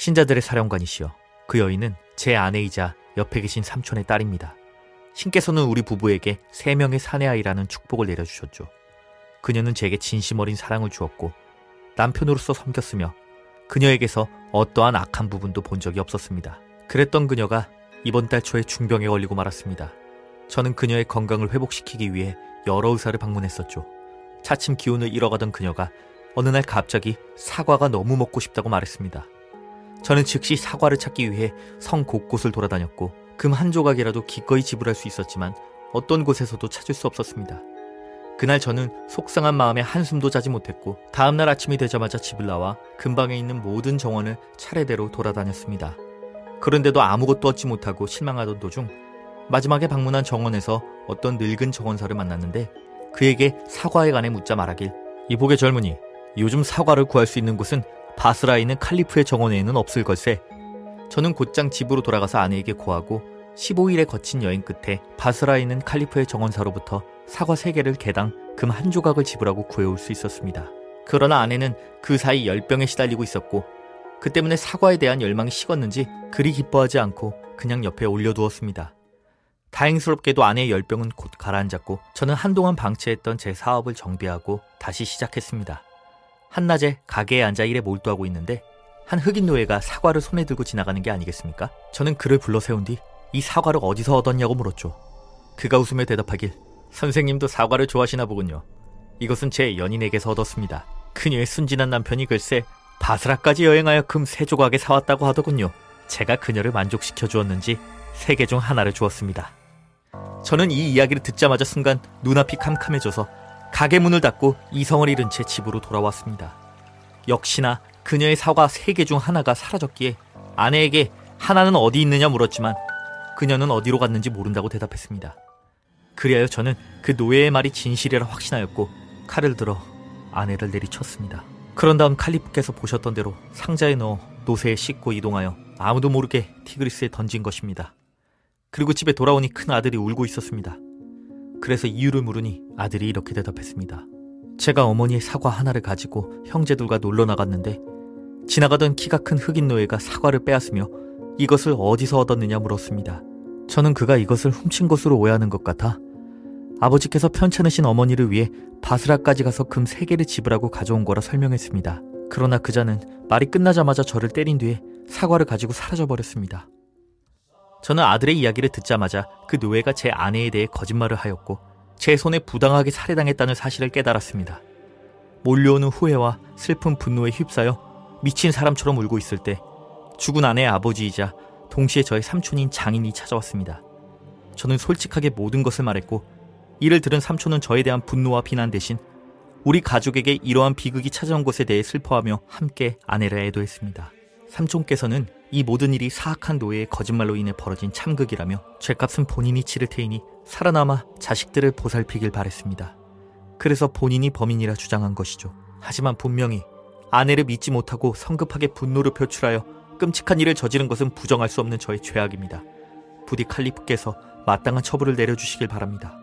신자들의 사령관이시여 그 여인은 제 아내이자 옆에 계신 삼촌의 딸입니다. 신께서는 우리 부부에게 세 명의 사내아이라는 축복을 내려주셨죠. 그녀는 제게 진심 어린 사랑을 주었고 남편으로서 섬겼으며 그녀에게서 어떠한 악한 부분도 본 적이 없었습니다. 그랬던 그녀가 이번 달 초에 중병에 걸리고 말았습니다. 저는 그녀의 건강을 회복시키기 위해 여러 의사를 방문했었죠. 차츰 기운을 잃어가던 그녀가 어느 날 갑자기 사과가 너무 먹고 싶다고 말했습니다. 저는 즉시 사과를 찾기 위해 성 곳곳을 돌아다녔고 금 한 조각이라도 기꺼이 지불할 수 있었지만 어떤 곳에서도 찾을 수 없었습니다. 그날 저는 속상한 마음에 한숨도 자지 못했고 다음날 아침이 되자마자 집을 나와 근방에 있는 모든 정원을 차례대로 돌아다녔습니다. 그런데도 아무것도 얻지 못하고 실망하던 도중 마지막에 방문한 정원에서 어떤 늙은 정원사를 만났는데 그에게 사과에 관해 묻자 말하길 이복의 젊은이 요즘 사과를 구할 수 있는 곳은 바스라에 있는 칼리프의 정원에는 없을 걸세 저는 곧장 집으로 돌아가서 아내에게 고하고 15일에 거친 여행 끝에 바스라에 있는 칼리프의 정원사로부터 사과 3개를 개당 금 한 조각을 지불하고 구해올 수 있었습니다. 그러나 아내는 그 사이 열병에 시달리고 있었고 그 때문에 사과에 대한 열망이 식었는지 그리 기뻐하지 않고 그냥 옆에 올려두었습니다. 다행스럽게도 아내의 열병은 곧 가라앉았고 저는 한동안 방치했던 제 사업을 정비하고 다시 시작했습니다. 한낮에 가게에 앉아 일에 몰두하고 있는데 한 흑인 노예가 사과를 손에 들고 지나가는 게 아니겠습니까? 저는 그를 불러 세운 뒤 이 사과를 어디서 얻었냐고 물었죠. 그가 웃으며 대답하길 선생님도 사과를 좋아하시나 보군요. 이것은 제 연인에게서 얻었습니다. 그녀의 순진한 남편이 글쎄 바스라까지 여행하여 금 세 조각에 사왔다고 하더군요. 제가 그녀를 만족시켜 주었는지 세 개 중 하나를 주었습니다. 저는 이 이야기를 듣자마자 순간 눈앞이 캄캄해져서 가게 문을 닫고 이성을 잃은 채 집으로 돌아왔습니다. 역시나 그녀의 사과 세개중 하나가 사라졌기에 아내에게 하나는 어디 있느냐 물었지만 그녀는 어디로 갔는지 모른다고 대답했습니다. 그리하여 저는 그 노예의 말이 진실이라 확신하였고 칼을 들어 아내를 내리쳤습니다. 그런 다음 칼리프께서 보셨던 대로 상자에 넣어 노새에 싣고 이동하여 아무도 모르게 티그리스에 던진 것입니다. 그리고 집에 돌아오니 큰 아들이 울고 있었습니다. 그래서 이유를 물으니 아들이 이렇게 대답했습니다. 제가 어머니의 사과 하나를 가지고 형제들과 놀러 나갔는데 지나가던 키가 큰 흑인 노예가 사과를 빼앗으며 이것을 어디서 얻었느냐 물었습니다. 저는 그가 이것을 훔친 것으로 오해하는 것 같아 아버지께서 편찮으신 어머니를 위해 바스라까지 가서 금 3개를 지불하고 가져온 거라 설명했습니다. 그러나 그자는 말이 끝나자마자 저를 때린 뒤에 사과를 가지고 사라져버렸습니다. 저는 아들의 이야기를 듣자마자 그 노예가 제 아내에 대해 거짓말을 하였고 제 손에 부당하게 살해당했다는 사실을 깨달았습니다. 몰려오는 후회와 슬픈 분노에 휩싸여 미친 사람처럼 울고 있을 때 죽은 아내의 아버지이자 동시에 저의 삼촌인 장인이 찾아왔습니다. 저는 솔직하게 모든 것을 말했고 이를 들은 삼촌은 저에 대한 분노와 비난 대신 우리 가족에게 이러한 비극이 찾아온 것에 대해 슬퍼하며 함께 아내를 애도했습니다. 삼촌께서는 이 모든 일이 사악한 노예의 거짓말로 인해 벌어진 참극이라며 죄값은 본인이 치를 테이니 살아남아 자식들을 보살피길 바랬습니다. 그래서 본인이 범인이라 주장한 것이죠. 하지만 분명히 아내를 믿지 못하고 성급하게 분노를 표출하여 끔찍한 일을 저지른 것은 부정할 수 없는 저의 죄악입니다. 부디 칼리프께서 마땅한 처벌을 내려주시길 바랍니다.